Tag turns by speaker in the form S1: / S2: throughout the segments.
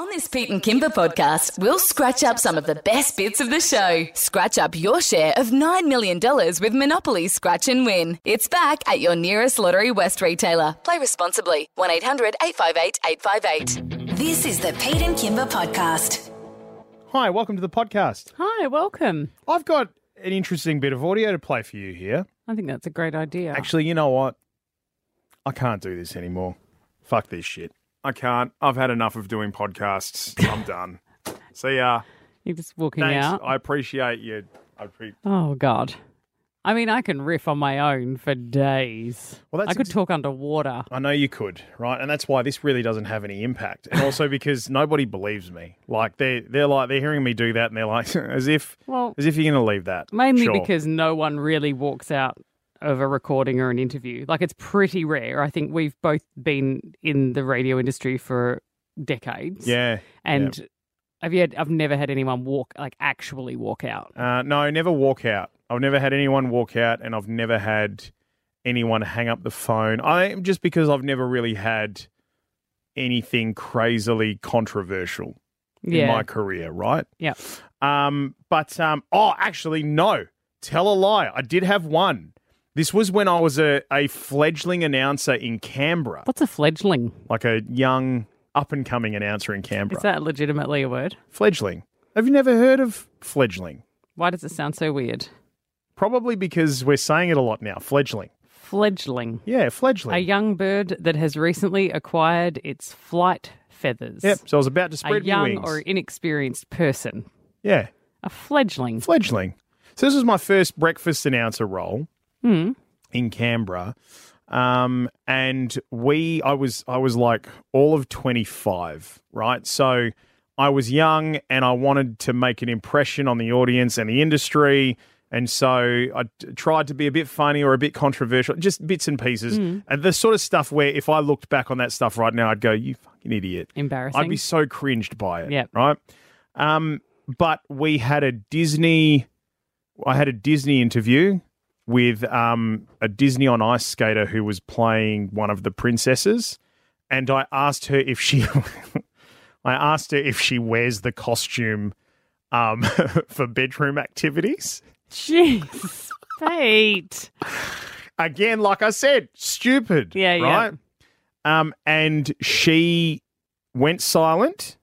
S1: On this Pete and Kymba podcast, we'll scratch up some of the best bits of the show. Scratch up your share of $9 million with Monopoly Scratch and Win. It's back at your nearest Lottery West retailer. Play responsibly. 1 800 858 858. This is the Pete and Kymba podcast.
S2: Hi, welcome to the podcast.
S3: Hi, welcome.
S2: I've got an interesting bit of audio to play for you here.
S3: I think that's a great idea.
S2: Actually, you know what? I can't do this anymore. Fuck this shit. I can't. I've had enough of doing podcasts. I'm done. See ya.
S3: you're just walking
S2: Thanks.
S3: out.
S2: I appreciate you. I pre-
S3: Oh God. I mean, I can riff on my own for days.
S2: Well, that's
S3: I could
S2: ex-
S3: talk underwater.
S2: I know you could, right? And that's why this really doesn't have any impact. And also because nobody believes me. Like they they're like they're hearing me do that and they're like as if
S3: Well,
S2: as if you're going to leave that.
S3: mainly
S2: Sure.
S3: because no one really walks out of a recording or an interview. Like it's pretty rare. I think we've both been in the radio industry for decades.
S2: Yeah.
S3: And have you I've never had anyone walk like actually walk out.
S2: Uh, no, never walk out. I've never had anyone walk out, and I've never had anyone hang up the phone. I just because I've never really had anything crazily controversial in
S3: Yeah.
S2: my career, right?
S3: Yeah.
S2: Um, but um, oh, actually, no. Tell a lie. I did have one. This was when I was a, a fledgling announcer in Canberra,
S3: What's a fledgling?
S2: like a young up and coming announcer in Canberra.
S3: Is that legitimately a word?
S2: fledgling? Have you never heard of fledgling?
S3: Why does it sound so weird?
S2: Probably because we're saying it a lot now. Fledgling.
S3: Fledgling.
S2: Yeah, fledgling.
S3: A young bird that has recently acquired its flight feathers.
S2: Yep. So I was about to
S3: A
S2: spread my
S3: young
S2: wings.
S3: or inexperienced person.
S2: yeah,
S3: A fledgling.
S2: fledgling. So this was my first breakfast announcer role
S3: Hmm.
S2: in Canberra, um, and we, I was, I was like all of twenty five, right? So I was young, and I wanted to make an impression on the audience and the industry. And so I tried to be a bit funny or a bit controversial, just bits and pieces.
S3: Hmm.
S2: And the sort of stuff where if I looked back on that stuff right now, I'd go, you fucking idiot.
S3: Embarrassing.
S2: I'd be so cringed by it.
S3: Yep.
S2: Right. Um, but we had a Disney. I had a Disney interview with um, a Disney on Ice skater who was playing one of the princesses, and I asked her if she. I asked her if she wears the costume um, for bedroom activities.
S3: Jeez. Pete.
S2: Again, like I said, stupid.
S3: Yeah, yeah.
S2: right? Um, and she went silent,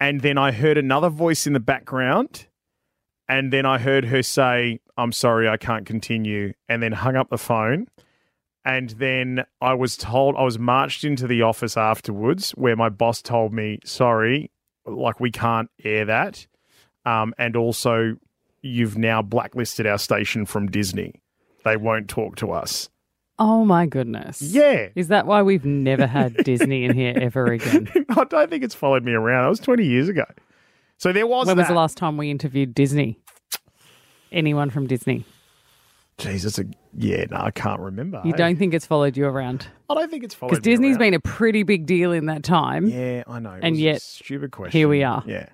S2: and then I heard another voice in the background, and then I heard her say, "I'm sorry, I can't continue," and then hung up the phone. And then I was told I was marched into the office afterwards, where my boss told me, "Sorry, like we can't air that," um, and also you've now blacklisted our station from Disney. They won't talk to us.
S3: Oh my goodness.
S2: Yeah.
S3: Is that why we've never had Disney in here ever again?
S2: I don't think it's followed me around. That was 20 years ago. So there was
S3: When was the last time we interviewed Disney? Anyone from Disney?
S2: Jesus, yeah. No, I can't remember.
S3: You don't think it's followed you around?
S2: I don't think it's followed.
S3: Because Disney's been a pretty big deal in that time.
S2: Yeah, I know.
S3: And yet,
S2: stupid question.
S3: here we are.
S2: Yeah.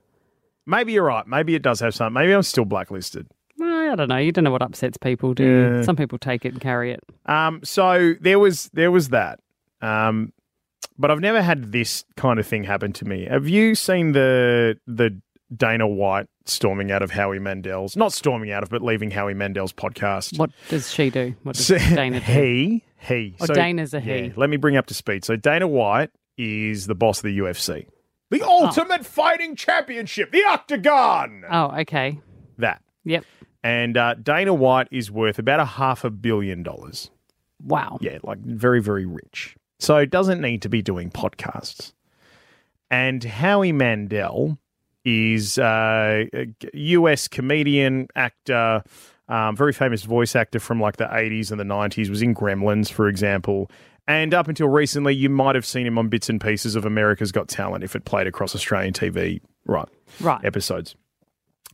S2: Maybe you're right. Maybe it does have some. Maybe I'm still blacklisted.
S3: I don't know. You don't know what upsets people, do
S2: Yeah.
S3: you? Some people take it and carry it.
S2: Um, so there was there was that. Um, but I've never had this kind of thing happen to me. Have you seen the the Dana White storming out of Howie Mandel's not storming out of, but leaving Howie Mandel's podcast?
S3: What does she do? What does
S2: So,
S3: Dana do?
S2: He, he.
S3: Oh, Dana's a he.
S2: yeah, let me bring up to speed. So Dana White is the boss of the UFC, the Ultimate Fighting Championship, the Octagon.
S3: Oh, okay.
S2: that.
S3: Yep.
S2: And uh, Dana White is worth about a half a billion dollars.
S3: Wow.
S2: Yeah, like very, very rich. So doesn't need to be doing podcasts. And Howie Mandel is uh, a US comedian, actor, um, very famous voice actor from like the 80s and the 90s, was in Gremlins, for example. And up until recently, you might have seen him on bits and pieces of America's Got Talent if it played across Australian TV, right?
S3: Right.
S2: episodes.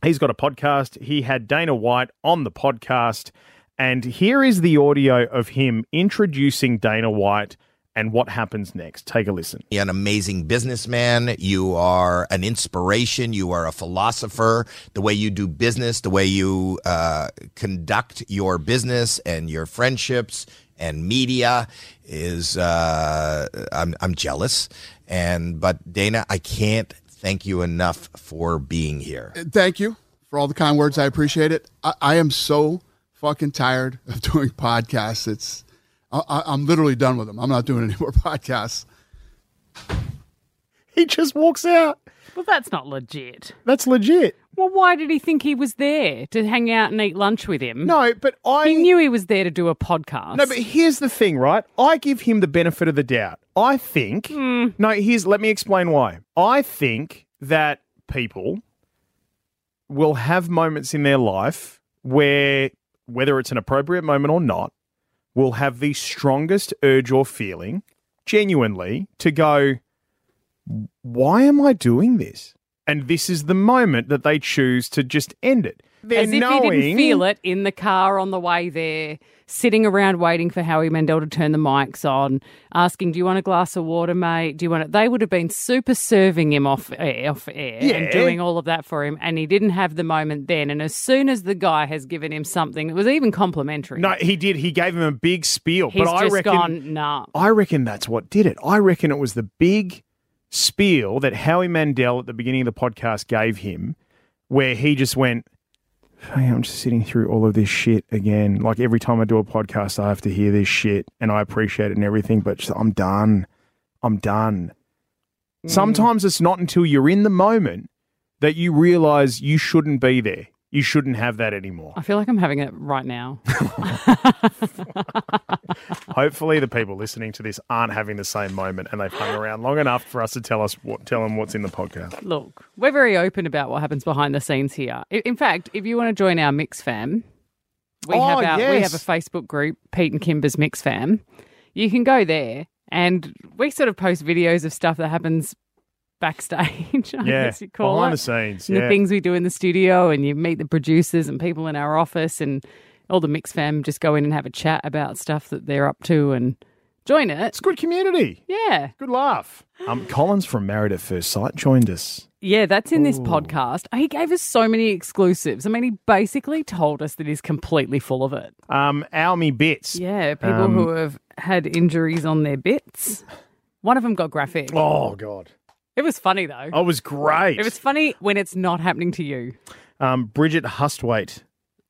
S2: He's got a podcast. He had Dana White on the podcast. And here is the audio of him introducing Dana White and what happens next. Take a listen.
S4: You're an amazing businessman. You are an inspiration. You are a philosopher. The way you do business, the way you uh, conduct your business and your friendships and media is uh, I'm I'm jealous. And but Dana, I can't thank you enough for being here.
S5: Thank you for all the kind words. I appreciate it. I, I am so fucking tired of doing podcasts. It's I, I'm literally done with them. I'm not doing any more podcasts.
S2: He just walks out.
S3: Well, that's not legit.
S2: That's legit.
S3: Well, why did he think he was there to hang out and eat lunch with him?
S2: No, but I
S3: He knew he was there to do a podcast.
S2: No, but here's the thing, right? I give him the benefit of the doubt. I think.
S3: Hmm.
S2: No, here's. Let me explain why. I think that people will have moments in their life where, whether it's an appropriate moment or not, will have the strongest urge or feeling, genuinely, to go, why am I doing this? And this is the moment that they choose to just end it. They're
S3: As if
S2: knowing,
S3: he didn't feel it in the car on the way there, sitting around waiting for Howie Mandel to turn the mics on, asking, "Do you want a glass of water, mate? Do you want it?" They would have been super serving him off air, off air,
S2: Yeah.
S3: and doing all of that for him, and he didn't have the moment then. And as soon as the guy has given him something, it was even complimentary.
S2: No, he did. He gave him a big spiel.
S3: he's
S2: but I
S3: just
S2: reckon,
S3: gone, nah.
S2: I reckon that's what did it. I reckon it was the big spiel that Howie Mandel at the beginning of the podcast gave him, where he just went, "Hey, I'm just sitting through all of this shit again. Like every time I do a podcast, I have to hear this shit, and I appreciate it and everything, but just, I'm done. I'm done. Mm. Sometimes it's not until you're in the moment that you realize you shouldn't be there. You shouldn't have that anymore.
S3: I feel like I'm having it right now.
S2: Hopefully, the people listening to this aren't having the same moment, and they've hung around long enough for us to tell us what, tell them what's in the podcast.
S3: Look, we're very open about what happens behind the scenes here. In fact, if you want to join our Mix Fam, we
S2: Oh,
S3: have our, we have a Facebook group, Pete and Kymba's Mix Fam. You can go there, and we sort of post videos of stuff that happens backstage. I
S2: Yeah,
S3: guess you call
S2: behind
S3: it.
S2: the scenes. Yeah.
S3: the things we do in the studio, and you meet the producers and people in our office, and all the Mix Fam just go in and have a chat about stuff that they're up to and join it.
S2: It's a good community.
S3: Yeah.
S2: Good laugh. Um, Collins from Married at First Sight joined us.
S3: Yeah, that's in this podcast. He gave us so many exclusives. I mean, he basically told us that he's completely full of it.
S2: Um, Ow me Bits.
S3: Yeah, people
S2: Um,
S3: who have had injuries on their bits. One of them got graphic.
S2: Oh God,
S3: It was funny though.
S2: oh, it was great.
S3: It was funny when it's not happening to you.
S2: um, Bridget Hustwaite,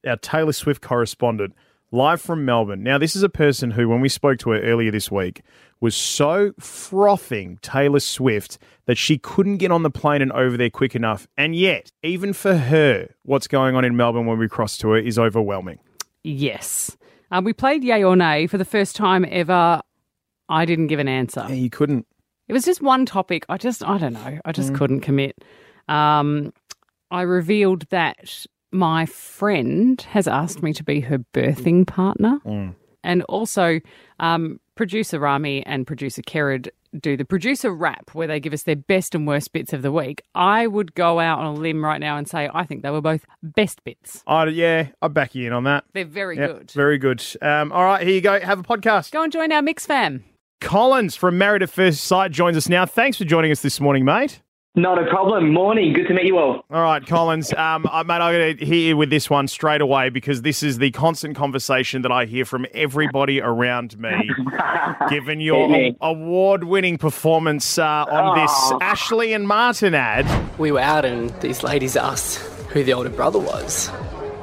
S2: our Taylor Swift correspondent, live from Melbourne. Now, this is a person who, when we spoke to her earlier this week, was so frothing Taylor Swift that she couldn't get on the plane and over there quick enough. And yet, even for her, what's going on in Melbourne when we cross to her is overwhelming.
S3: Yes. Um, we played Yay or Nay for the first time ever. I didn't give an answer.
S2: Yeah, you couldn't.
S3: It was just one topic. I just, I don't know. I just couldn't commit. Um, I revealed that my friend has asked me to be her birthing partner. And also, um, producer Rami and producer Kerrid do the producer wrap where they give us their best and worst bits of the week. I would go out on a limb right now and say I think they were both best bits.
S2: Oh, yeah, I'll back you in on that.
S3: They're very
S2: Yep,
S3: good.
S2: Very good. Um, all right, here you go. Have a podcast.
S3: Go and join our Mix fam.
S2: Collins from Married at First Sight joins us now. Thanks for joining us this morning, mate.
S6: Not a problem. Morning. Good to meet you all.
S2: All right, Collins. Um, uh, mate, I'm going to hit you with this one straight away because this is the constant conversation that I hear from everybody around me. Given your
S6: Hit
S2: award winning performance uh, on this
S6: Oh.
S2: Ashley and Martin ad.
S7: we were out and these ladies asked who the older brother was.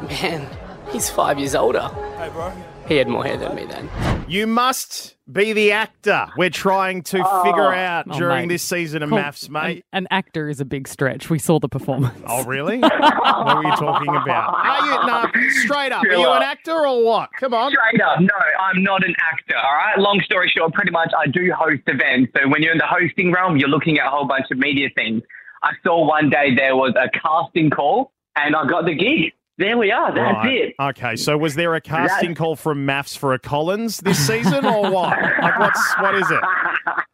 S7: Man, he's five years older. Hey, bro. He had more hair than me then.
S2: You must be the actor we're trying to oh. figure out
S3: Oh,
S2: during
S3: mate.
S2: this season of
S3: Cool.
S2: MAFS, mate.
S3: An, an actor is a big stretch. We saw the performance.
S2: Oh, really? what were you talking about? Are you, no, straight up. Are you an actor or what? Come on.
S6: Straight up, no, I'm not an actor. All right. Long story short, pretty much, I do host events. So when you're in the hosting realm, you're looking at a whole bunch of media things. I saw one day there was a casting call, and I got the gig. There we are. That's
S2: Right.
S6: it.
S2: Okay, so was there a casting
S6: That-
S2: call from MAFS for a Collins this season or what? Like what's what is it?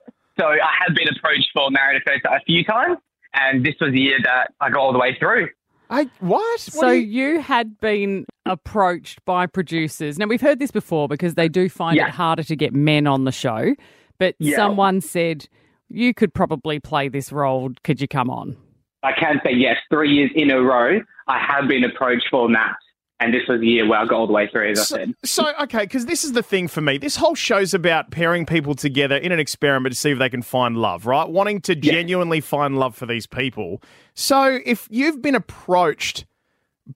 S6: So I have been approached for Married at First Sight a few times, and this was the year that I got all the way through.
S2: I what?
S3: So you... had been approached by producers. Now we've heard this before because they do find
S6: Yeah.
S3: it harder to get men on the show. But
S6: Yeah.
S3: someone said you could probably play this role. Could you come on?
S6: I can say yes, three years in a row, I have been approached for MAFS. And this was the year where I got all the way through, as I said.
S2: so okay, because this is the thing for me. This whole show's about pairing people together in an experiment to see if they can find love, right? Wanting to genuinely find love for these people. So if you've been approached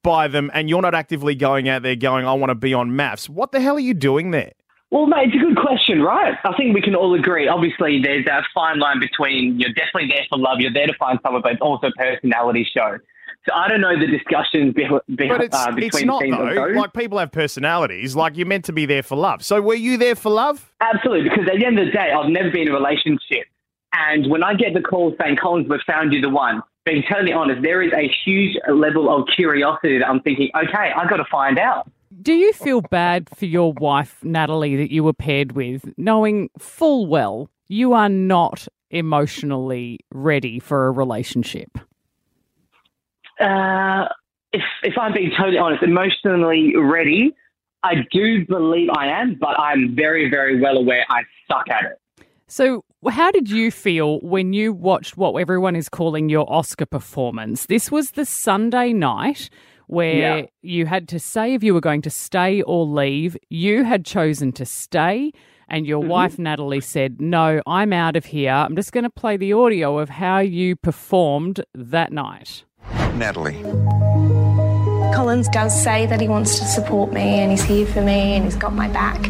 S2: by them and you're not actively going out there going, I want to be on MAFS, what the hell are you doing there?
S6: Well, mate, it's a good question, right? I think we can all agree. Obviously, there's that fine line between you're definitely there for love, you're there to find someone, but it's also personality show. So I don't know the discussions be- be-
S2: But it's
S6: uh,
S2: it's
S6: between
S2: not
S6: teams
S2: though. Like people have personalities. Like you're meant to be there for love. So were you there for love?
S6: Absolutely, because at the end of the day, I've never been in a relationship. And when I get the call saying, Collins, we've found you the one, being totally honest, there is a huge level of curiosity that I'm thinking, okay, I've got to find out.
S3: Do you feel bad for your wife, Natalie, that you were paired with, knowing full well you are not emotionally ready for a relationship?
S6: Uh, if, if I'm being totally honest, emotionally ready, I do believe I am, but I'm very, very well aware I suck at it.
S3: So, how did you feel when you watched what everyone is calling your Oscar performance? This was the Sunday night where
S6: Yeah.
S3: you had to say if you were going to stay or leave. You had chosen to stay, and your mm-hmm. wife, Natalie, said, No, I'm out of here. I'm just going to play the audio of how you performed that night.
S8: Natalie.
S9: Collins does say that he wants to support me and he's here for me and he's got my back.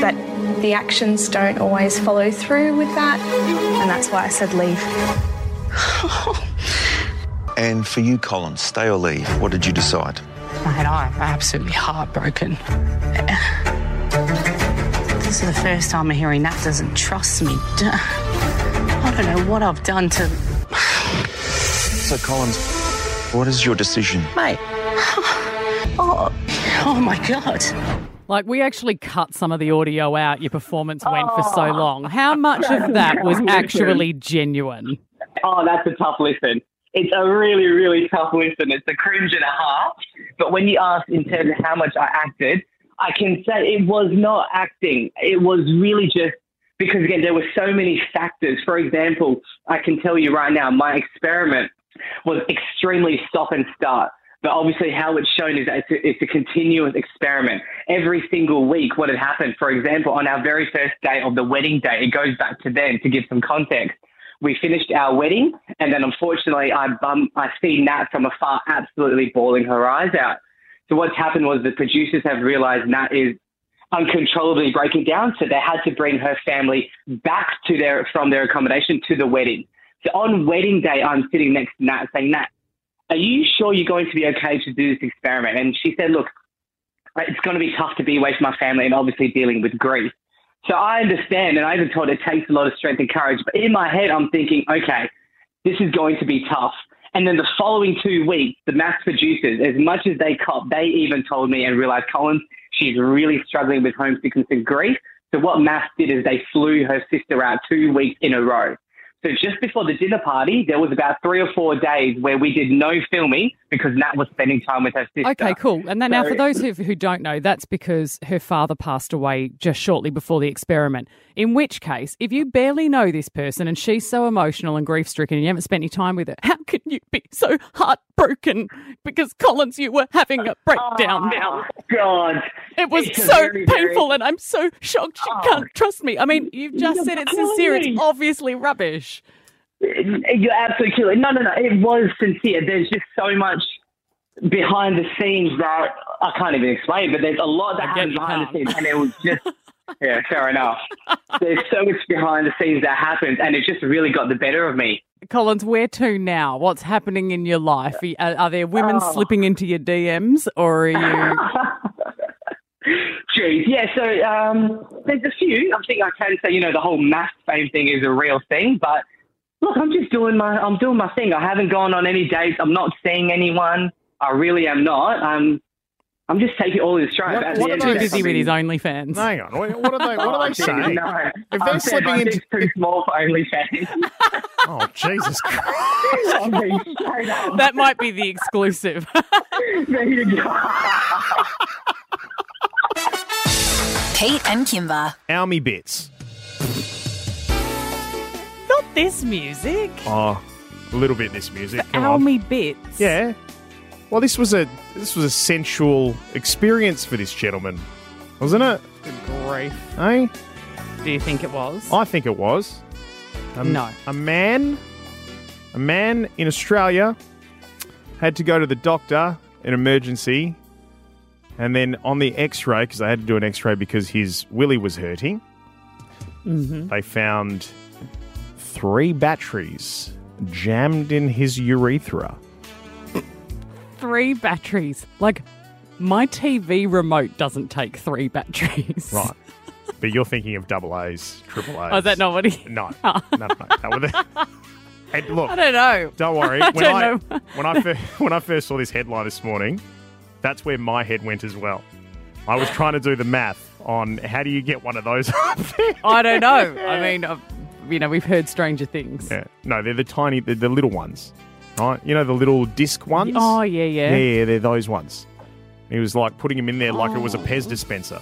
S9: But the actions don't always follow through with that, and that's why I said leave.
S8: And for you, Colin, stay or leave, what did you decide?
S10: Mate, I'm absolutely heartbroken. This is the first time I'm hearing that doesn't trust me. I don't know what I've done to.
S8: So, Collins, what is your decision?
S10: Mate. Oh, oh my God.
S3: Like, we actually cut some of the audio out. Your performance went for so oh. long. How much of that was actually genuine?
S6: Oh, that's a tough listen. It's a really, really tough listen. It's a cringe and a half. But when you ask in terms of how much I acted, I can say it was not acting. It was really just because, again, there were so many factors. For example, I can tell you right now, my experiment was extremely stop and start. But obviously, how it's shown is that it's a, it's a continuous experiment. Every single week, what had happened, for example, on our very first day of the wedding day, it goes back to then to give some context. We finished our wedding, and then unfortunately, I I see Nat from afar absolutely bawling her eyes out. So what's happened was the producers have realised Nat is uncontrollably breaking down, so they had to bring her family back to their from their accommodation to the wedding. So on wedding day, I'm sitting next to Nat saying, Nat, are you sure you're going to be okay to do this experiment? And she said, look, it's going to be tough to be away from my family and obviously dealing with grief. So I understand, and I even told it takes a lot of strength and courage. But in my head, I'm thinking, okay, this is going to be tough. And then the following two weeks, the MAFS producers, as much as they cop, they even told me and realized Collins, she's really struggling with homesickness and grief. So what MAFS did is they flew her sister out two weeks in a row. So just before the dinner party, there was about three or four days where we did no filming because Nat was spending time with her sister.
S3: Okay, cool. And then now, for those who, who don't know, that's because her father passed away just shortly before the experiment. In which case, if you barely know this person and she's so emotional and grief stricken and you haven't spent any time with her, how can you be so heartbroken? Because Collins, you were having a breakdown.
S6: Oh, God.
S3: It was
S6: It's
S3: so
S6: very, very-
S3: painful, and I'm so shocked she
S6: Oh.
S3: can't trust me. I mean, you've just
S6: You're
S3: said it's sincere. It's obviously rubbish.
S6: You're absolutely. No, no, no. It was sincere. There's just so much behind the scenes that I can't even explain. But there's a lot that happens behind the scenes, and it was just yeah, fair enough. There's so much behind the scenes that happens, and it just really got the better of me.
S3: Collins, where to now? What's happening in your life? Are, are there women
S6: Oh.
S3: slipping into your DMs, or are you?
S6: Jeez, yeah. So um, there's a few. I think I can say, you know, the whole MAFS fame thing is a real thing. But look, I'm just doing my, I'm doing my thing. I haven't gone on any dates. I'm not seeing anyone. I really am not. I'm, I'm just taking all in stride.
S2: What-
S6: At the
S2: what
S6: end
S2: are
S6: of
S3: too
S2: those-
S6: the day,
S3: busy
S6: I
S3: with his OnlyFans.
S2: Hang on. What what are they? What are they
S6: Oh, geez,
S2: saying?
S6: No.
S2: If they're
S6: saying
S2: slipping
S6: my
S2: into-
S6: too small for OnlyFans.
S2: Oh Jesus Christ!
S6: I'm being straight up.
S3: That might be the exclusive.
S6: There you go.
S1: Pete and Kymba.
S2: Almy bits.
S3: Not this music.
S2: Oh, a little bit this music. Come on.
S3: Ow me bits.
S2: Yeah. Well, this was a this was a sensual experience for this gentleman, wasn't it?
S3: Good grief.
S2: Eh?
S3: Do you think it was?
S2: I think it was. A,
S3: No.
S2: A man, a man in Australia had to go to the doctor in emergency, and then on the X-ray because they had to do an X-ray because his willy was hurting.
S3: Mm-hmm.
S2: They found three batteries jammed in his urethra.
S3: Three batteries. Like, my TV remote doesn't take three batteries.
S2: Right. but you're thinking of double A's, triple A's.
S3: Oh, is that not what he?
S2: No, no, no. Well, And look,
S3: I don't know.
S2: Don't worry.
S3: I
S2: When I
S3: know.
S2: when I fir- when I first saw this headline this morning, that's where my head went as well. I was trying to do the math on how do you get one of those up there.
S3: I don't know. I mean, uh, you know, we've heard stranger things.
S2: Yeah. No, they're the tiny, the, the little ones, right? You know the little disc ones.
S3: Oh, yeah, yeah.
S2: yeah, yeah, they're those ones. He was like putting them in there like it was a
S3: Oh.
S2: Pez dispenser.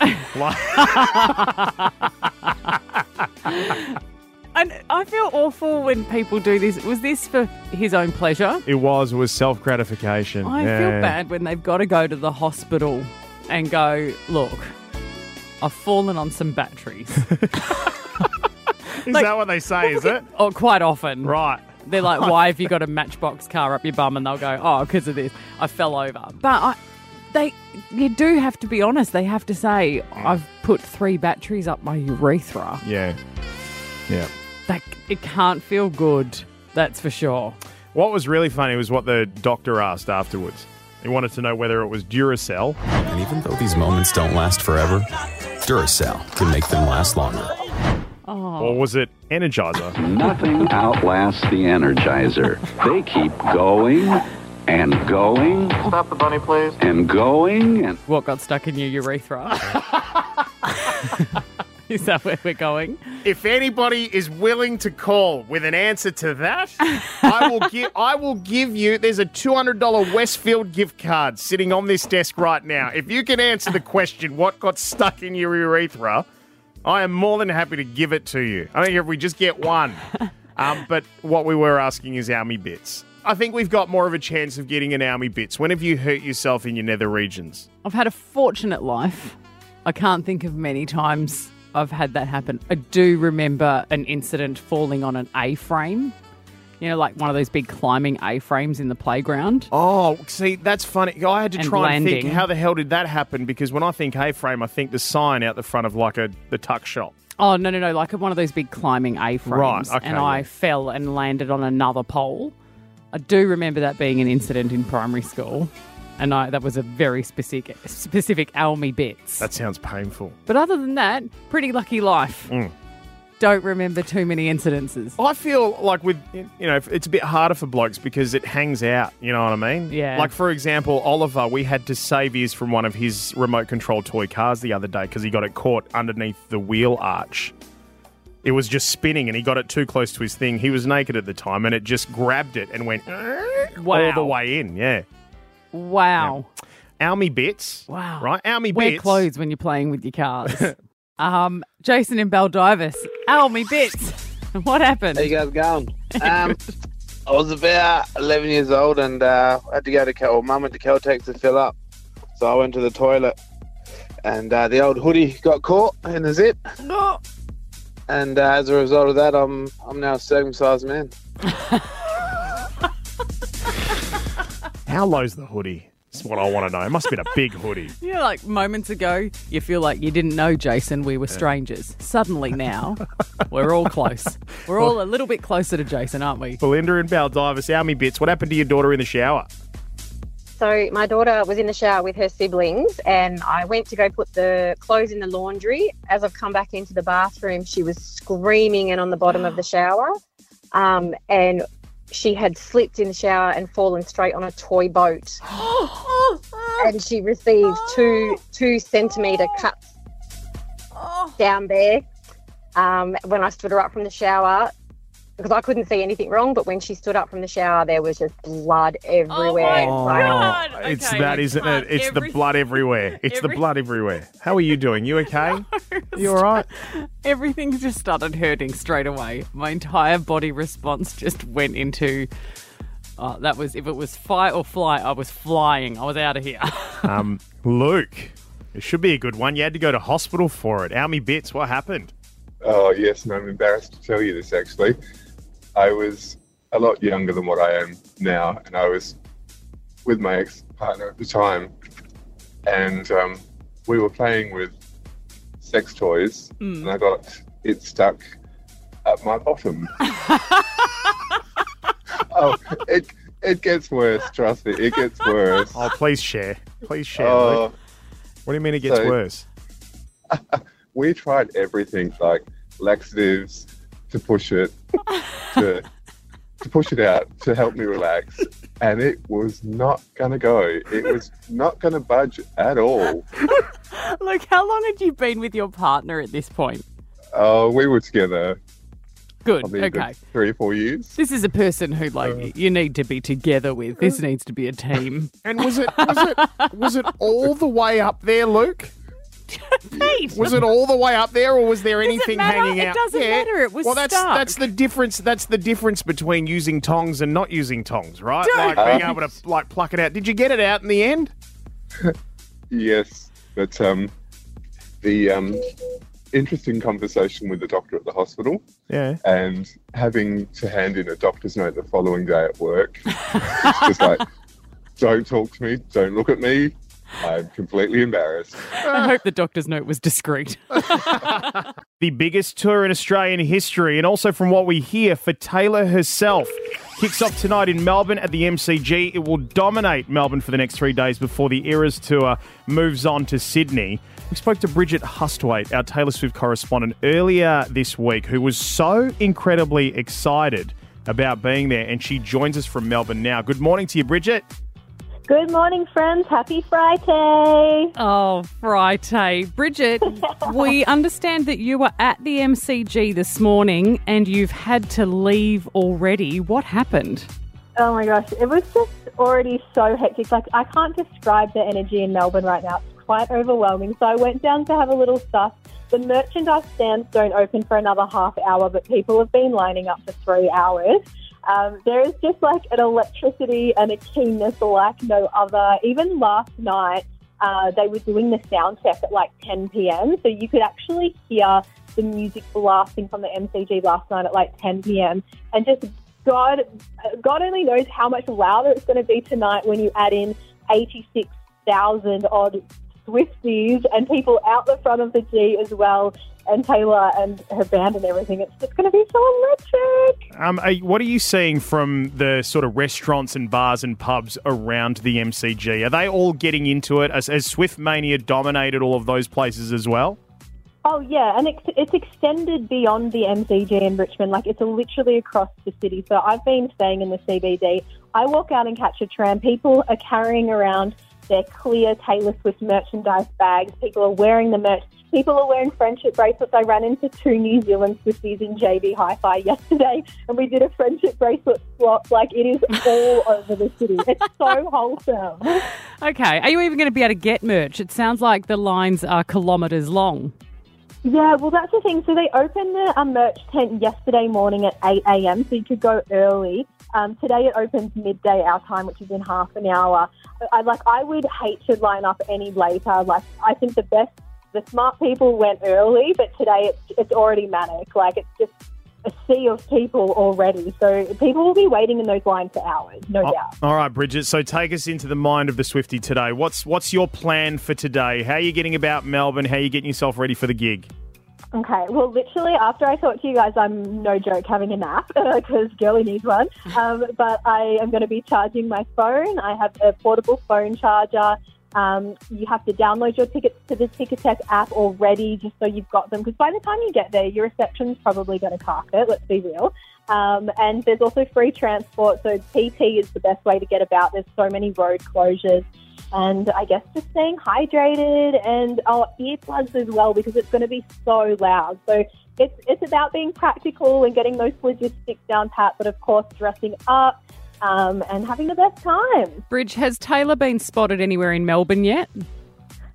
S2: like,
S3: And I feel awful when people do this. Was this for his own pleasure?
S2: it was it was self gratification.
S3: I feel bad when they've got to go to the hospital and go, look, I've fallen on some batteries.
S2: Is that what they say? Is it?
S3: Oh, quite often.
S2: Right.
S3: They're like, why have you got a matchbox car up your bum? And they'll go, oh, because of this. I fell over. But I, they, you do have to be honest. They have to say, mm. I've put three batteries up my urethra.
S2: Yeah. Yeah.
S3: That it can't feel good. That's for sure.
S2: What was really funny was what the doctor asked afterwards. He wanted to know whether it was Duracell.
S11: And even though these moments don't last forever, Duracell can make them last longer. Oh.
S2: Or was it Energizer?
S12: Nothing outlasts the Energizer. They keep going and going. Stop the bunny, please. And going and
S3: What got stuck in your urethra? Is that where we're going?
S2: If anybody is willing to call with an answer to that, I will give I will give you there's a $200 Westfield gift card sitting on this desk right now. If you can answer the question what got stuck in your urethra, I am more than happy to give it to you. I think if we just get one. Um, but what we were asking is Ow me bits. I think we've got more of a chance of getting an army bits. When have you hurt yourself in your nether regions?
S3: I've had a fortunate life. I can't think of many times I've had that happen. I do remember an incident falling on an A frame. You know, like one of those big climbing A frames in the playground.
S2: Oh, see, that's funny. I had to
S3: And
S2: try and think how the hell did that happen? Because when I think A-frame, I think the sign out the front of like a the tuck shop.
S3: Oh, no, no, no. Like one of those big climbing A frames.
S2: Right, okay,
S3: And I
S2: yeah.
S3: fell and landed on another pole. I do remember that being an incident in primary school. And I, that was a very specific, specific Ow me bits.
S2: That sounds painful.
S3: But other than that, pretty lucky life.
S2: Mm.
S3: Don't remember too many incidences.
S2: I feel like with you know it's a bit harder for blokes because it hangs out. You know what I mean?
S3: Yeah.
S2: Like for example, Oliver, we had to save his from one of his remote control toy cars the other day because he got it caught underneath the wheel arch. It was just spinning and he got it too close to his thing. He was naked at the time and it just grabbed it and went all the way in. Yeah.
S3: Wow.
S2: Ow me bits.
S3: Wow.
S2: Right? Ow me
S3: Wear
S2: bits.
S3: Wear clothes when you're playing with your cars. um, Jason in Baldivis. Ow me bits. what happened?
S13: How you guys going? Um, I was about 11 years old and uh, I had to go to Cal. Mum went to Caltex to fill up, so I went to the toilet, and uh, the old hoodie got caught in the zip.
S3: No.
S13: And uh, as a result of that, I'm I'm now a circumcised man.
S2: How low's the hoodie? That's what I want to know. It must have been a big hoodie.
S3: You know, like moments ago, you feel like you didn't know Jason, we were strangers. Suddenly now, we're all close. We're all a little bit closer to Jason, aren't we?
S2: Belinda and Baldivis, Ow me bits. What happened to your daughter in the shower?
S14: So my daughter was in the shower with her siblings, and I went to go put the clothes in the laundry. As I've come back into the bathroom, she was screaming and on the bottom of the shower, um, and she had slipped in the shower and fallen straight on a toy boat, and she received two two centimeter cuts down there. Um, when I stood her up from the shower, because I couldn't see anything wrong, but when she stood up from the shower, there was just blood everywhere. Oh my Like-
S2: it's that, isn't it? It's the blood everywhere. It's the blood everywhere. How are you doing? You okay? You all right?
S3: Everything just started hurting straight away. My entire body response just went into, Oh, that was if it was fight or flight, I was flying. I was out of here.
S2: Um, Luke, it should be a good one. You had to go to hospital for it. Ow me Bits, what happened?
S15: Oh, yes, and I'm embarrassed to tell you this actually. I was a lot younger than what I am now, and I was with my ex partner at the time, and um, we were playing with sex toys,
S3: Mm.
S15: and I got it stuck at my bottom. oh, it, it gets worse, trust me, it gets worse.
S2: Oh, please share. Please share.
S15: Oh.
S2: Luke. What do you mean it gets
S15: So-
S2: worse?
S15: we tried everything like laxatives to push it to, to push it out to help me relax and it was not gonna go it was not gonna budge at all
S3: Look, how long had you been with your partner at this point?
S15: oh we were together
S3: Good.
S15: probably a good
S3: Okay.
S15: three or four years
S3: This is a person who, like, uh. you need to be together with. This needs to be a team.
S2: And was it was it was it all the way up there, Luke?
S3: Pete.
S2: Was it all the way up there, or was there
S3: Does
S2: anything
S3: matter?
S2: hanging
S3: It
S2: out?
S3: doesn't matter. It was
S2: well, that's
S3: stuck.
S2: that's the difference. That's the difference between using tongs and not using tongs, right?
S3: Don't-
S2: Like being able to like pluck it out. Did you get it out in the end?
S15: yes but um the um interesting conversation with the doctor at the hospital
S2: Yeah.
S15: and having to hand in a doctor's note the following day at work it's just like don't talk to me don't look at me i'm completely embarrassed
S3: I hope the doctor's note was discreet.
S2: The biggest tour in Australian history, and also from what we hear, for Taylor herself. Kicks off tonight in Melbourne at the MCG. It will dominate Melbourne for the next three days before the Eras Tour moves on to Sydney. We spoke to Bridget Hustwaite, our Taylor Swift correspondent, earlier this week, who was so incredibly excited about being there, and she joins us from Melbourne now. Good morning to you, Bridget.
S16: Good morning, friends. Happy Friday.
S3: Oh, Friday. Bridget, we understand that you were at the MCG this morning and you've had to leave already. What happened?
S16: Oh my gosh, it was just already so hectic. Like, I can't describe the energy in Melbourne right now. It's quite overwhelming. So I went down to have a little stuff. The merchandise stands don't open for another half hour, but people have been lining up for three hours. Um, there is just like an electricity and a keenness like no other. Even last night, uh, they were doing the sound check at like 10 p.m. So you could actually hear the music blasting from the MCG last night at like 10 p.m. And just God, God only knows how much louder it's going to be tonight when you add in 86,000 odd Swifties and people out the front of the G as well, and Taylor and her band and everything. It's just going to be so electric.
S2: Um, are, what are you seeing from the sort of restaurants and bars and pubs around the MCG? Are they all getting into it? As, has Swift Mania dominated all of those places as well?
S16: Oh yeah, and it's, it's extended beyond the MCG in Richmond. Like it's literally across the city. So I've been staying in the CBD. I walk out and catch a tram. People are carrying around their clear Taylor Swift merchandise bags. People are wearing the merch. People are wearing friendship bracelets. I ran into two New Zealand Swifties in JB Hi-Fi yesterday, and we did a friendship bracelet swap. Like it is all over the city. It's so wholesome.
S3: Okay. Are you even going to be able to get merch? It sounds like the lines are kilometres long.
S16: Yeah, well, that's the thing. So they opened the um, merch tent yesterday morning at 8 a.m., so you could go early. Um, today it opens midday our time, which is in half an hour. I like. I would hate to line up any later. Like, I think the best, the smart people went early, but today it's it's already manic. Like, it's just a sea of people already. So people will be waiting in those lines for hours, no
S2: Oh,
S16: doubt.
S2: all right, Bridget. So take us into the mind of the Swifty today. What's what's your plan for today? How are you getting about Melbourne? How are you getting yourself ready for the gig?
S16: Okay, well, literally after I talk to you guys, I'm no joke having a nap because girly needs one. Um, but I am going to be charging my phone. I have a portable phone charger. Um, you have to download your tickets to the Ticketek app already, just so you've got them. Because by the time you get there, your reception's probably going to cark it. Let's be real. Um, and there's also free transport, so PT is the best way to get about. There's so many road closures and I guess just staying hydrated and oh, earplugs as well because it's going to be so loud. So it's it's about being practical and getting those logistics down pat, but of course dressing up um, and having the best time.
S3: Bridge, has Taylor been spotted anywhere in Melbourne yet?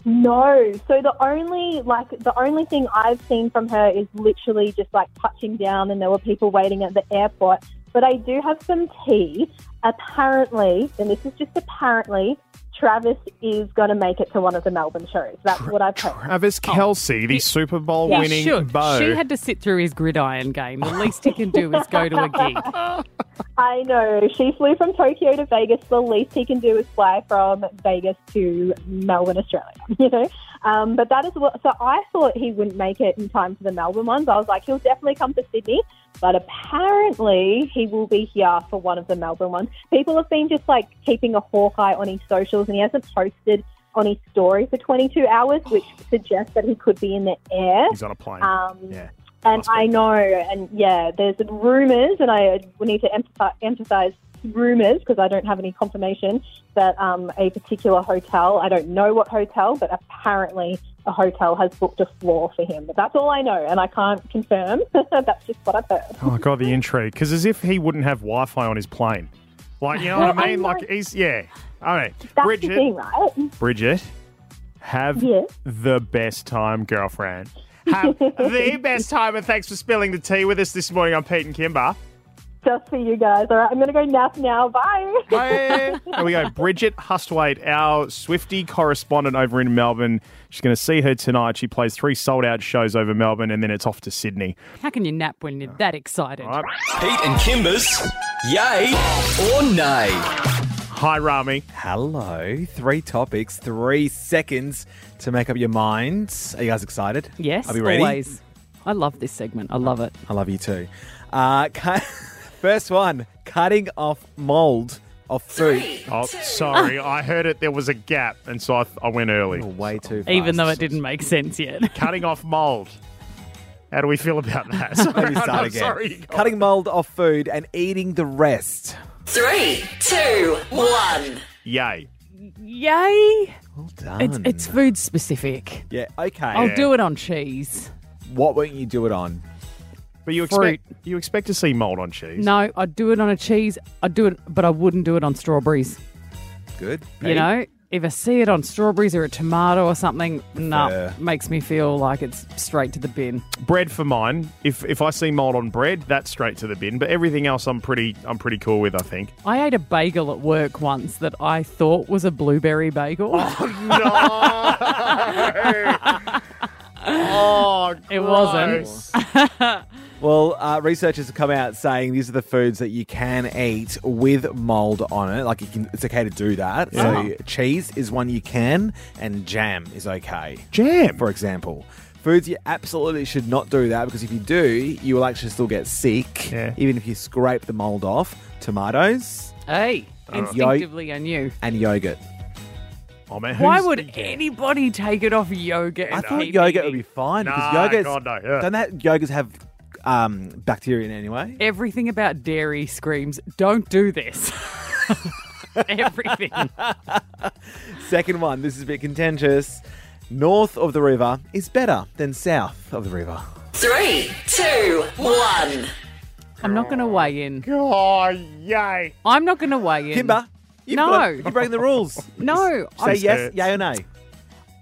S16: No. So the only like the only thing I've seen from her is literally just like touching down, and there were people waiting at the airport. but I do have some tea. Apparently, and this is just apparently, Travis is going to make it to one of the Melbourne shows. That's what I've heard.
S2: Travis Kelce, the Super Bowl
S16: Yeah.
S2: winning
S3: Should.
S2: bow.
S3: She had to sit through his gridiron game. The least he can do is go to a gig.
S16: I know. She flew from Tokyo to Vegas. The least he can do is fly from Vegas to Melbourne, Australia. You know, um, but that is what. So I thought he wouldn't make it in time for the Melbourne ones. I was like, he'll definitely come to Sydney, but apparently he will be here for one of the Melbourne ones. People have been just like keeping a hawk eye on his socials, and he hasn't posted on his story for 22 hours, which suggests that he could be in the air.
S2: He's on a plane.
S16: Um,
S2: yeah.
S16: and I know, and yeah, there's rumours, and I need to emphasize, emphasize rumours because I don't have any confirmation that um, a particular hotel, I don't know what hotel, but apparently a hotel has booked a floor for him. But that's all I know, and I can't confirm. that's just what I've heard.
S2: Oh god, the intrigue. Because as if he wouldn't have Wi-Fi on his plane. Like you know what I mean? Like he's yeah. All right,
S16: That's
S2: Bridget.
S16: the thing, right?
S2: Bridget, have
S16: Yes.
S2: the best time, girlfriend. Have the best time, and thanks for spilling the tea with us this morning. I'm Pete and Kymba.
S16: Just for you guys. All right, I'm going to go nap now. Bye.
S2: There we go. Bridget Hustwaite, our Swifty correspondent over in Melbourne. She's going to see her tonight. She plays three sold out shows over Melbourne, and then it's off to Sydney.
S3: How can you nap when you're that excited?
S11: Pete and Kymba's Yay or Nay.
S2: Hi, Rami.
S17: Hello. Three topics, three seconds to make up your minds. Are you guys excited?
S3: Yes,
S17: Are we ready?
S3: always. I love this segment. I love it.
S17: I love you too. Uh, cu- first one cutting off mold of food.
S2: Oh, sorry. I heard it. There was a gap, and so I, I went early.
S17: way too fast.
S3: Even though it didn't make sense yet.
S2: Cutting off mold. How do we feel about that?
S17: Let me start
S2: I'm
S17: again.
S2: Sorry.
S17: Cutting mold off food and eating the rest.
S1: Three, two, one.
S2: Yay.
S3: Yay!
S17: Well Done.
S3: It's, it's food specific.
S17: yeah, okay.
S3: I'll do it on cheese.
S17: What won't you do it on?
S2: But you
S3: Fruit.
S2: expect you expect to see mold on cheese.
S3: No, I'd do it on a cheese. I'd do it, but I wouldn't do it on strawberries.
S17: Good.
S3: You know, if I see it on strawberries or a tomato or something, no,
S2: Fair.
S3: makes me feel like it's straight to the bin.
S2: Bread for mine. If if I see mold on bread, that's straight to the bin. But everything else, I'm pretty I'm pretty cool with. I think.
S3: I ate a bagel at work once that I thought was a blueberry bagel.
S2: Oh, Oh,
S3: it wasn't.
S17: Well, uh, researchers have come out saying these are the foods that you can eat with mold on it. Like you can, it's okay to do that.
S2: Yeah.
S17: So cheese is one you can, and jam is okay.
S2: Jam,
S17: for example. Foods you absolutely should not do that because if you do, you will actually still get sick, even if you scrape the mold off. Tomatoes
S3: Hey, instinctively I knew.
S17: and yogurt.
S2: Oh man,
S3: Why would anybody take it off yogurt?
S17: I
S3: and
S17: thought
S3: keep
S17: yogurt
S3: eating?
S17: would be fine because
S2: Nah,
S17: yogurts
S2: God, no, yeah.
S17: don't that yogurts have um, bacteria in it anyway?
S3: Everything about dairy screams, don't do this. Everything.
S17: Second one, this is a bit contentious. North of the river is better than south of the river.
S1: Three, two, one.
S3: I'm not going to weigh in.
S2: Oh, yay.
S3: I'm not going to weigh in.
S17: Kymba, you've
S3: no.
S17: got- you're breaking the rules.
S3: No.
S17: Say
S3: I'm-
S17: yes, yay or nay.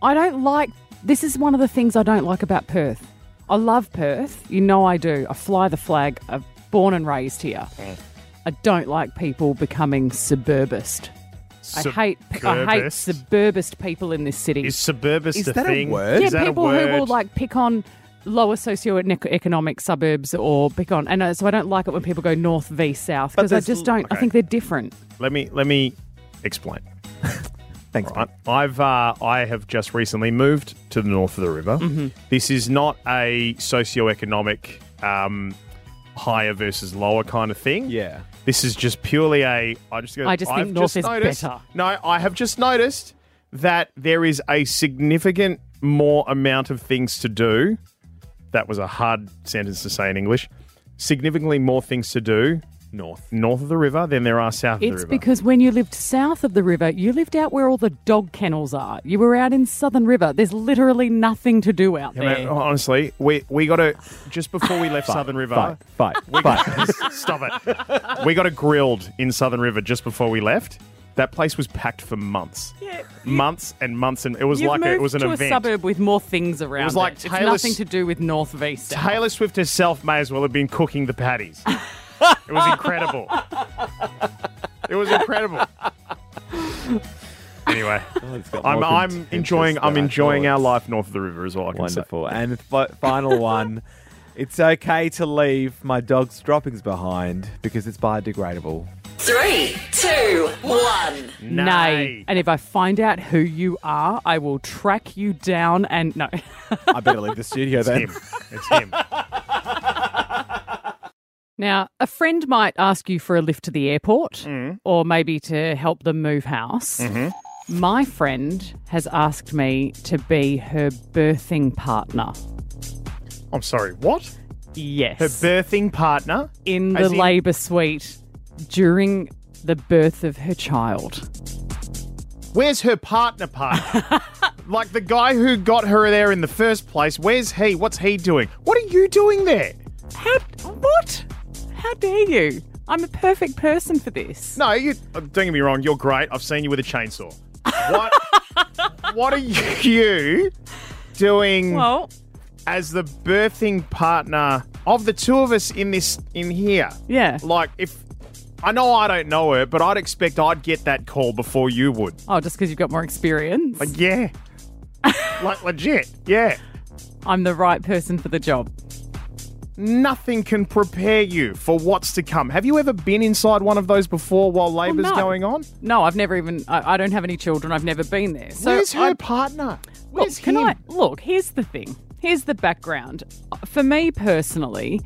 S3: I don't like. This is one of the things I don't like about Perth. I love Perth. You know I do. I fly the flag. I'm born and raised here. Mm. I don't like people becoming suburbist. I hate I hate
S2: Suburbist?
S3: suburbist people in this city.
S2: Is suburbist
S17: Is
S2: a
S17: that a word?
S3: yeah,
S2: Is that
S3: people
S2: a word?
S3: who will like pick on lower socio-economic suburbs or pick on, and uh, so I don't like it when people go north v south because I just don't. I think they're different.
S2: Let me let me explain.
S17: Thanks.
S2: Right. I've uh, I have just recently moved to the north of the river.
S3: Mhm.
S2: This is not a socio-economic um, higher versus lower kind of thing.
S17: Yeah.
S2: This is just purely a. I just. Go,
S3: I just
S2: I've
S3: north is
S2: noticed-
S3: better.
S2: No, I have just noticed that there is a significant more amount of things to do. That was a hard sentence to say in English. Significantly more things to do
S17: north
S2: north of the river than there are south of the
S3: It's
S2: river.
S3: because when you lived south of the river, you lived out where all the dog kennels are. You were out in Southern River. There's literally nothing to do out
S2: Yeah,
S3: there.
S2: man, honestly, we we got to just before we left Southern River.
S17: fight, fight,
S2: we
S17: fight.
S2: Got, stop it. We got a grilled in Southern River just before we left. That place was packed for months, months and months, and it was
S3: You've
S2: like a,
S3: moved
S2: it was an
S3: to
S2: event.
S3: a suburb with more things around.
S2: like
S3: it.
S2: Taylor
S3: It's nothing to do with North v South.
S2: Taylor Swift herself may as well have been cooking the patties. It was incredible. It was incredible. Anyway, oh,
S17: got
S2: I'm I'm enjoying I'm enjoying our
S17: oh,
S2: life north of the river is all I can
S17: Wonderful.
S2: say.
S17: And the fi- final one. It's okay to leave my dog's droppings behind because it's biodegradable.
S1: Three, two, one.
S3: Nay. And if I find out who you are, I will track you down and no.
S17: I better leave the studio
S2: It's
S17: then.
S2: him. It's him.
S3: Now, a friend might ask you for a lift to the airport
S2: Mm.
S3: or maybe to help them move house.
S2: Mm-hmm.
S3: My friend has asked me to be her birthing partner.
S2: I'm sorry. What?
S3: Yes.
S2: Her birthing partner
S3: in the
S2: As in-
S3: labour suite during the birth of her child.
S2: Where's her partner partner? like the guy who got her there in the first place. Where's he? What's he doing? What are you doing there?
S3: How? What? How dare you? I'm a perfect person for this.
S2: No, you. uh, Don't get me wrong. You're great. I've seen you with a chainsaw. What? what are you doing
S3: Well,
S2: as the birthing partner of the two of us in this in here?
S3: Yeah.
S2: Like if I know I don't know her, but I'd expect I'd get that call before you would.
S3: oh, just because you've got more experience.
S2: Like yeah. like legit. Yeah.
S3: I'm the right person for the job.
S2: Nothing can prepare you for what's to come. Have you ever been inside one of those before while labour's
S3: no.
S2: going on?
S3: No, I've never even. I, I don't have any children. I've never been there. So
S2: Where's her
S3: I-
S2: partner?
S3: Look,
S2: Where's
S3: can
S2: him?
S3: I look? Here's the thing. Here's the background. For me personally,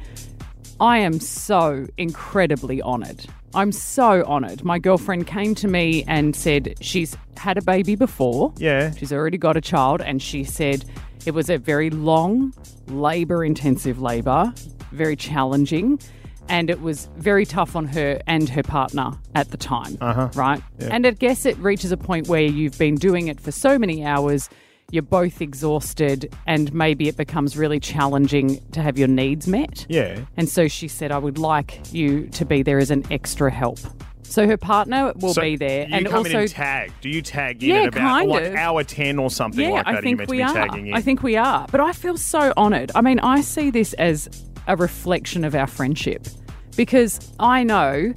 S3: I am so incredibly honoured. I'm so honoured. My girlfriend came to me and said she's had a baby before.
S2: Yeah.
S3: She's already got a child, and she said it was a very long, labour intensive labour, very challenging. And it was very tough on her and her partner at the time,
S2: Uh-huh.
S3: right?
S2: Yeah.
S3: And I guess it reaches a point where you've been doing it for so many hours, you're both exhausted, and maybe it becomes really challenging to have your needs met.
S2: Yeah.
S3: And so she said, I would like you to be there as an extra help. So her partner will
S2: So
S3: be there.
S2: You
S3: and
S2: come
S3: also,
S2: in and tag. Do you tag in
S3: Yeah,
S2: at about like
S3: of.
S2: hour ten or something
S3: yeah,
S2: like that?
S3: I
S2: are you
S3: think
S2: meant
S3: we
S2: to be
S3: are.
S2: tagging in?
S3: I think we are. But I feel so honoured. I mean, I see this as a reflection of our friendship because I know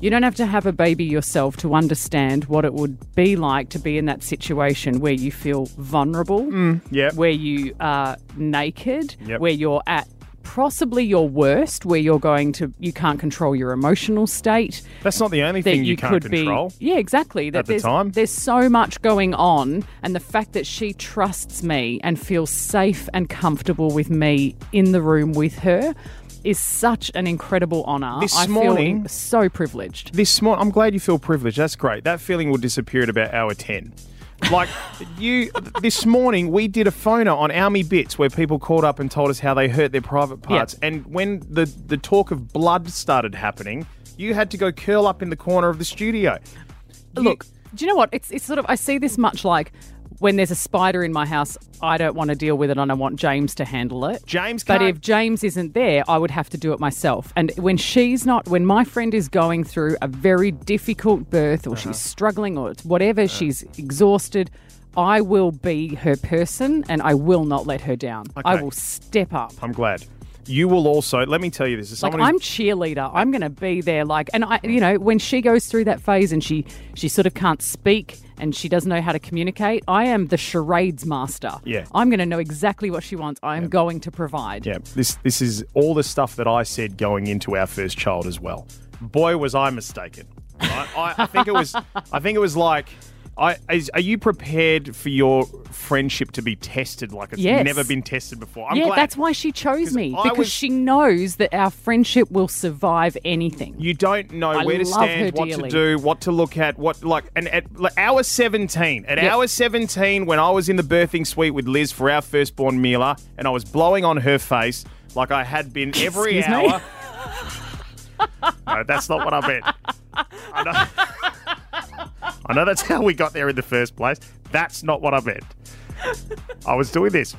S3: you don't have to have a baby yourself to understand what it would be like to be in that situation where you feel vulnerable, mm,
S2: yep.
S3: where you are naked,
S2: Yep.
S3: where you're at possibly your worst, where you're going to you can't control your emotional state.
S2: That's not the only thing you,
S3: you
S2: can't
S3: could
S2: control.
S3: be yeah exactly that
S2: At the time.
S3: there's so much going on and the fact that she trusts me and feels safe and comfortable with me in the room with her is such an incredible honor
S2: This
S3: I
S2: morning-
S3: feel so privileged
S2: This morning, I'm glad you feel privileged. That's great. That feeling will disappear at about hour 10. Like, you, this morning, we did a phoner on Ow me Bits where people called up and told us how they hurt their private parts. And when the, the talk of blood started happening, you had to go curl up in the corner of the studio.
S3: look do you know what it's, it's sort of i see this much like when there's a spider in my house i don't want to deal with it and i want james to handle it
S2: James
S3: but
S2: can't-
S3: if james isn't there i would have to do it myself and when she's not when my friend is going through a very difficult birth or
S2: Uh-huh.
S3: she's struggling or it's whatever she's exhausted i will be her person and i will not let her down i
S2: Okay.
S3: will step up
S2: I'm glad. You will also, let me tell you this, as
S3: like
S2: someone
S3: I'm cheerleader. I'm going to be there. Like, and I, you know, when she goes through that phase and she she sort of can't speak and she doesn't know how to communicate, I am the charades master.
S2: Yeah.
S3: I'm going to know exactly what she wants. I am going to provide.
S2: Yeah, this this is all the stuff that I said going into our first child as well. Boy, was I mistaken. Right? I, I think it was. I think it was like. I, is, are you prepared for your friendship to be tested like it's
S3: Yes.
S2: never been tested before? I'm
S3: yeah,
S2: glad.
S3: that's why she chose me
S2: I
S3: because
S2: was-
S3: she knows that our friendship will survive anything.
S2: You don't know
S3: I
S2: where to
S3: love
S2: stand, what
S3: dearly.
S2: to do, what to look at, what like. And at like, hour seventeen, at
S3: Yep.
S2: hour seventeen, when I was in the birthing suite with Liz for our firstborn Mila, and I was blowing on her face like I had been every
S3: Excuse me?
S2: hour. no, that's not what I meant. I know. I know that's how we got there in the first place. That's not what I meant. I was doing this,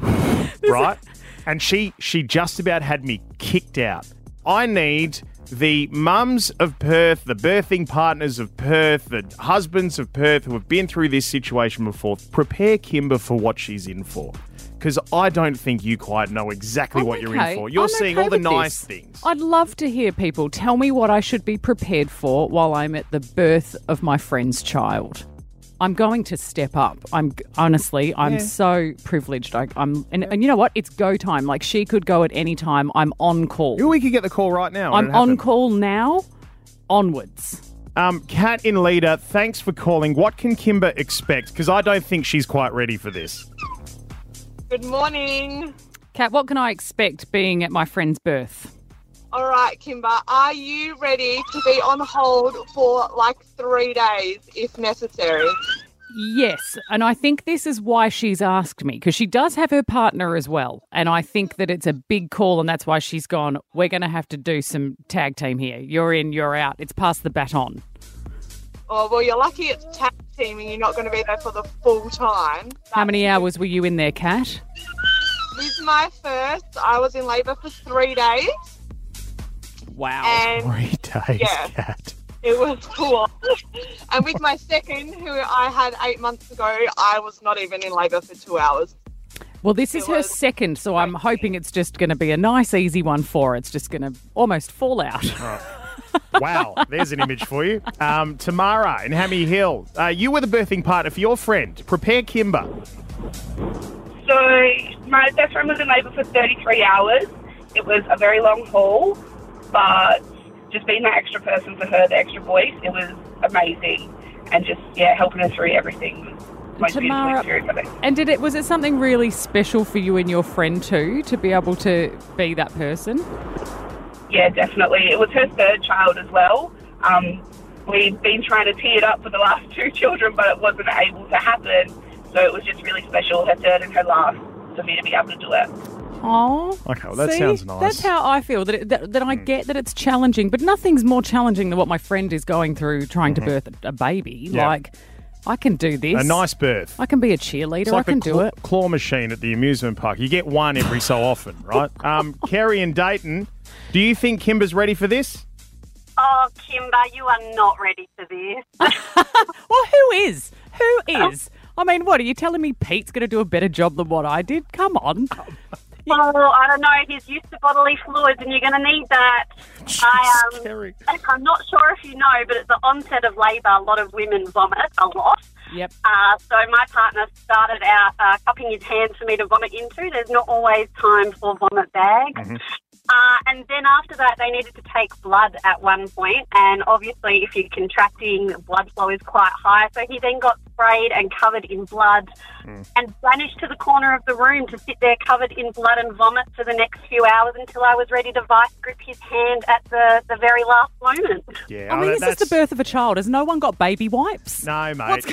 S2: right? And she she just about had me kicked out. I need the mums of Perth, the birthing partners of Perth, the husbands of Perth who have been through this situation before. Prepare Kymba for what she's in for. Because I don't think you quite know exactly
S3: I'm
S2: what you're
S3: okay.
S2: in for. You're
S3: I'm
S2: seeing
S3: okay
S2: all the nice
S3: this.
S2: things.
S3: I'd love to hear people tell me what I should be prepared for while I'm at the birth of my friend's child. I'm going to step up. I'm honestly, I'm
S2: Yeah.
S3: so privileged. I, I'm, and, and you know what? It's go time. Like she could go at any time. I'm on call.
S2: we could get the call right now.
S3: I'm on call now. Onwards.
S2: Um, Kat in Leeda, thanks for calling. What can Kymba expect? Because I don't think she's quite ready for this.
S18: Good morning.
S3: Kat, what can I expect being at my friend's birth?
S18: All right, Kymba, are you ready to be on hold for like three days if necessary?
S3: Yes, and I think this is why she's asked me because she does have her partner as well, and I think that it's a big call, and that's why she's gone. We're going to have to do some tag team here. You're in, you're out. It's past the baton.
S18: Oh, well, you're lucky it's tag teaming. You're not going to be there for the full time.
S3: How many hours were you in there, Kat?
S18: With my first, I was in labour for three days.
S3: Wow.
S18: And
S2: Three days,
S18: Yeah.
S2: Kat.
S18: it was cool. and with my second, who I had eight months ago, I was not even in labour for two hours.
S3: Well, this is her second, so I'm hoping it's just going to be a nice, easy one for her. It's just going to almost fall out. Oh.
S2: Wow, there's an image for you. Um, Tamara in Hammy Hill, uh, you were the birthing partner for your friend. Prepare Kymba.
S19: So my best friend was in labour for 33 hours. It was a very long haul, but just being that extra person for her, the extra voice, it was amazing. And just, yeah, helping her through everything was the most beautiful
S3: Tamara-
S19: experience,
S3: And did it was it something really special for you and your friend too to be able to be that person?
S19: Yeah, definitely. It was her third child as well. Um, we've been trying to tee it up for the last two children, but it wasn't able to happen. So it was just really special, her third and her last, for me to be able to do it.
S3: Oh,
S2: Okay, well, that
S3: See,
S2: sounds nice.
S3: That's how I feel. That, it, that that I get that it's challenging, but nothing's more challenging than what my friend is going through trying to birth a, a baby.
S2: Yeah.
S3: Like, I can do this.
S2: A nice birth.
S3: I can be a cheerleader.
S2: It's like
S3: I can
S2: the
S3: do it.
S2: claw machine at the amusement park. You get one every so often, right? Um, Kerry and Dayton, do you think Kymba's ready for this?
S20: Oh, Kymba, you are not ready for this.
S3: Well, who is? Who is? I mean, what are you telling me? Pete's going to do a better job than what I did? Come on.
S20: Well, I don't know. He's used to bodily fluids, and you're going to need that. I um, I'm not sure if you know, but at the onset of labour, a lot of women vomit a lot.
S3: Yep.
S20: Uh, so my partner started out uh, cupping his hand for me to vomit into. There's not always time for vomit bags. Uh, and then after that, they needed to take blood at one point, and obviously, if you're contracting, blood flow is quite high. So he then got sprayed and covered in blood, and vanished to the corner of the room to sit there covered in blood and vomit for the next few hours until I was ready to vice grip his hand at the, the very last moment.
S2: Yeah,
S3: I mean, is this the birth of a child? Has no one got baby wipes?
S2: No, mate.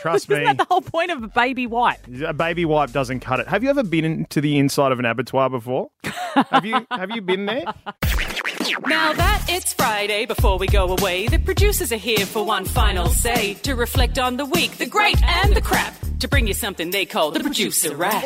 S2: Trust
S3: Isn't
S2: me.
S3: that the whole point of a baby wipe?
S2: A baby wipe doesn't cut it. Have you ever been into the inside of an abattoir before? have you have you been there?
S21: Now that it's Friday before we go away, the producers are here for one final say to reflect on the week, the great and the crap, to bring you something they call the producer wrap.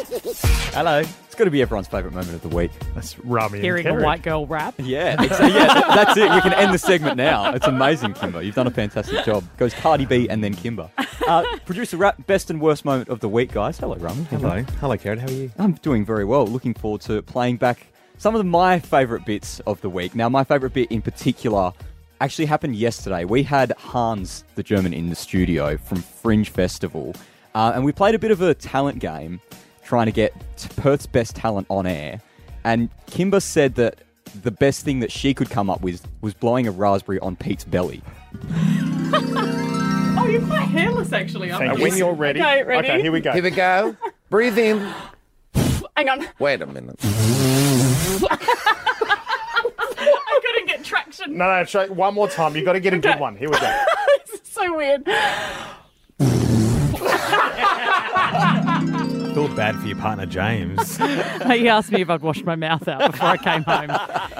S22: Hello. It's got to be everyone's favourite moment of the week.
S2: That's Rummy
S3: Hearing a white girl rap.
S22: Yeah, ex- yeah, that's it. We can end the segment now. It's amazing, Kymba. You've done a fantastic job. Goes Cardi B and then Kymba. Uh, producer wrap, best and worst moment of the week, guys. Hello, Rami.
S23: Hello. Hello, Karen. How are you?
S22: I'm doing very well. Looking forward to playing back some of my favourite bits of the week. Now, my favourite bit in particular actually happened yesterday. We had Hans, the German, in the studio from Fringe Festival, uh, and we played a bit of a talent game trying to get Perth's best talent on air. And Kymba said that the best thing that she could come up with was blowing a raspberry on Pete's belly.
S3: Oh, you're quite hairless, actually. aren't you?
S23: when you're ready,
S3: Okay, ready?
S23: Okay, here we go. Here we go. Breathe in.
S3: Hang on.
S23: Wait a minute.
S3: I couldn't get traction.
S2: No, no, try one more time. You've got to get a good one. Here we go.
S3: this is so weird.
S23: Feel bad for your partner, James.
S3: he asked me if I'd washed my mouth out before I came home.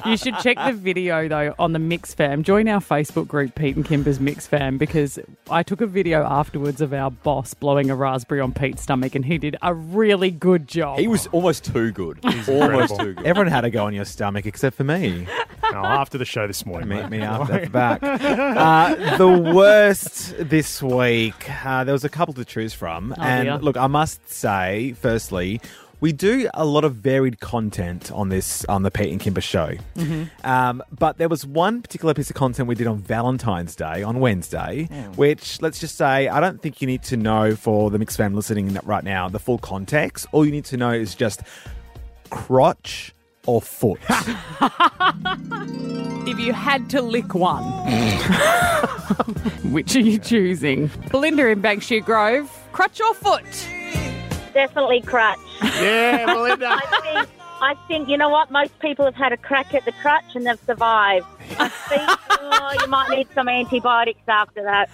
S3: You should check the video though on the Mix Fam. Join our Facebook group, Pete and Kymba's Mix Fam, because I took a video afterwards of our boss blowing a raspberry on Pete's stomach, and he did a really good job.
S22: He was almost too good. almost too good.
S23: Everyone had to go on your stomach except for me.
S2: No, after the show this morning.
S23: Meet me after the back. Uh, the worst this week, uh, there was a couple to choose from.
S2: Oh,
S23: and
S2: dear.
S23: look, I must say, firstly,
S17: We do a lot of varied content on this on the Pete and Kymba show.
S3: Mhm.
S17: Um, but there was one particular piece of content we did on Valentine's Day on Wednesday,
S3: Mm.
S17: which let's just say I don't think you need to know for the mixed fam listening right now the full context. All you need to know is just crotch or foot.
S3: If you had to lick one, which are you choosing? Belinda in Banksia Grove, crotch or foot?
S24: Definitely crutch.
S2: Yeah, Belinda.
S24: I think, I think, you know what? Most people have had a crack at the crutch and they've survived. I think oh, you might need some antibiotics after that.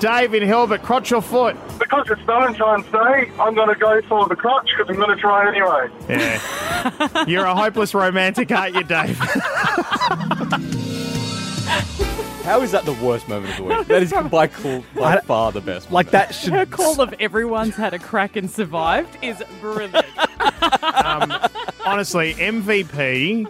S2: Dave in Hilbert, crotch or foot?
S25: Because it's Valentine's Day, I'm going to go for the crotch because I'm going to try anyway.
S2: Yeah. You're a hopeless romantic, aren't you, Dave?
S22: How is that the worst moment of the week? That is by, cool, by far the best.
S17: Like that should
S3: Her call of everyone's had a crack and survived is brilliant.
S2: um, honestly, MVP,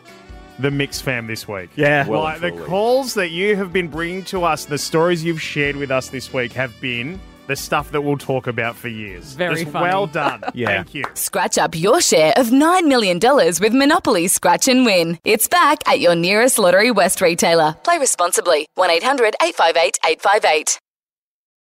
S2: the Mix fam this week.
S17: Yeah.
S22: Well
S2: like, the calls that you have been bringing to us, the stories you've shared with us this week have been the stuff that we'll talk about for years.
S1: Very
S2: Just
S1: funny.
S2: well done.
S17: Yeah.
S2: Thank you.
S1: Scratch up your share of $9 million with Monopoly Scratch and Win. It's back at your nearest Lotterywest retailer. Play responsibly. 1 800 858 858.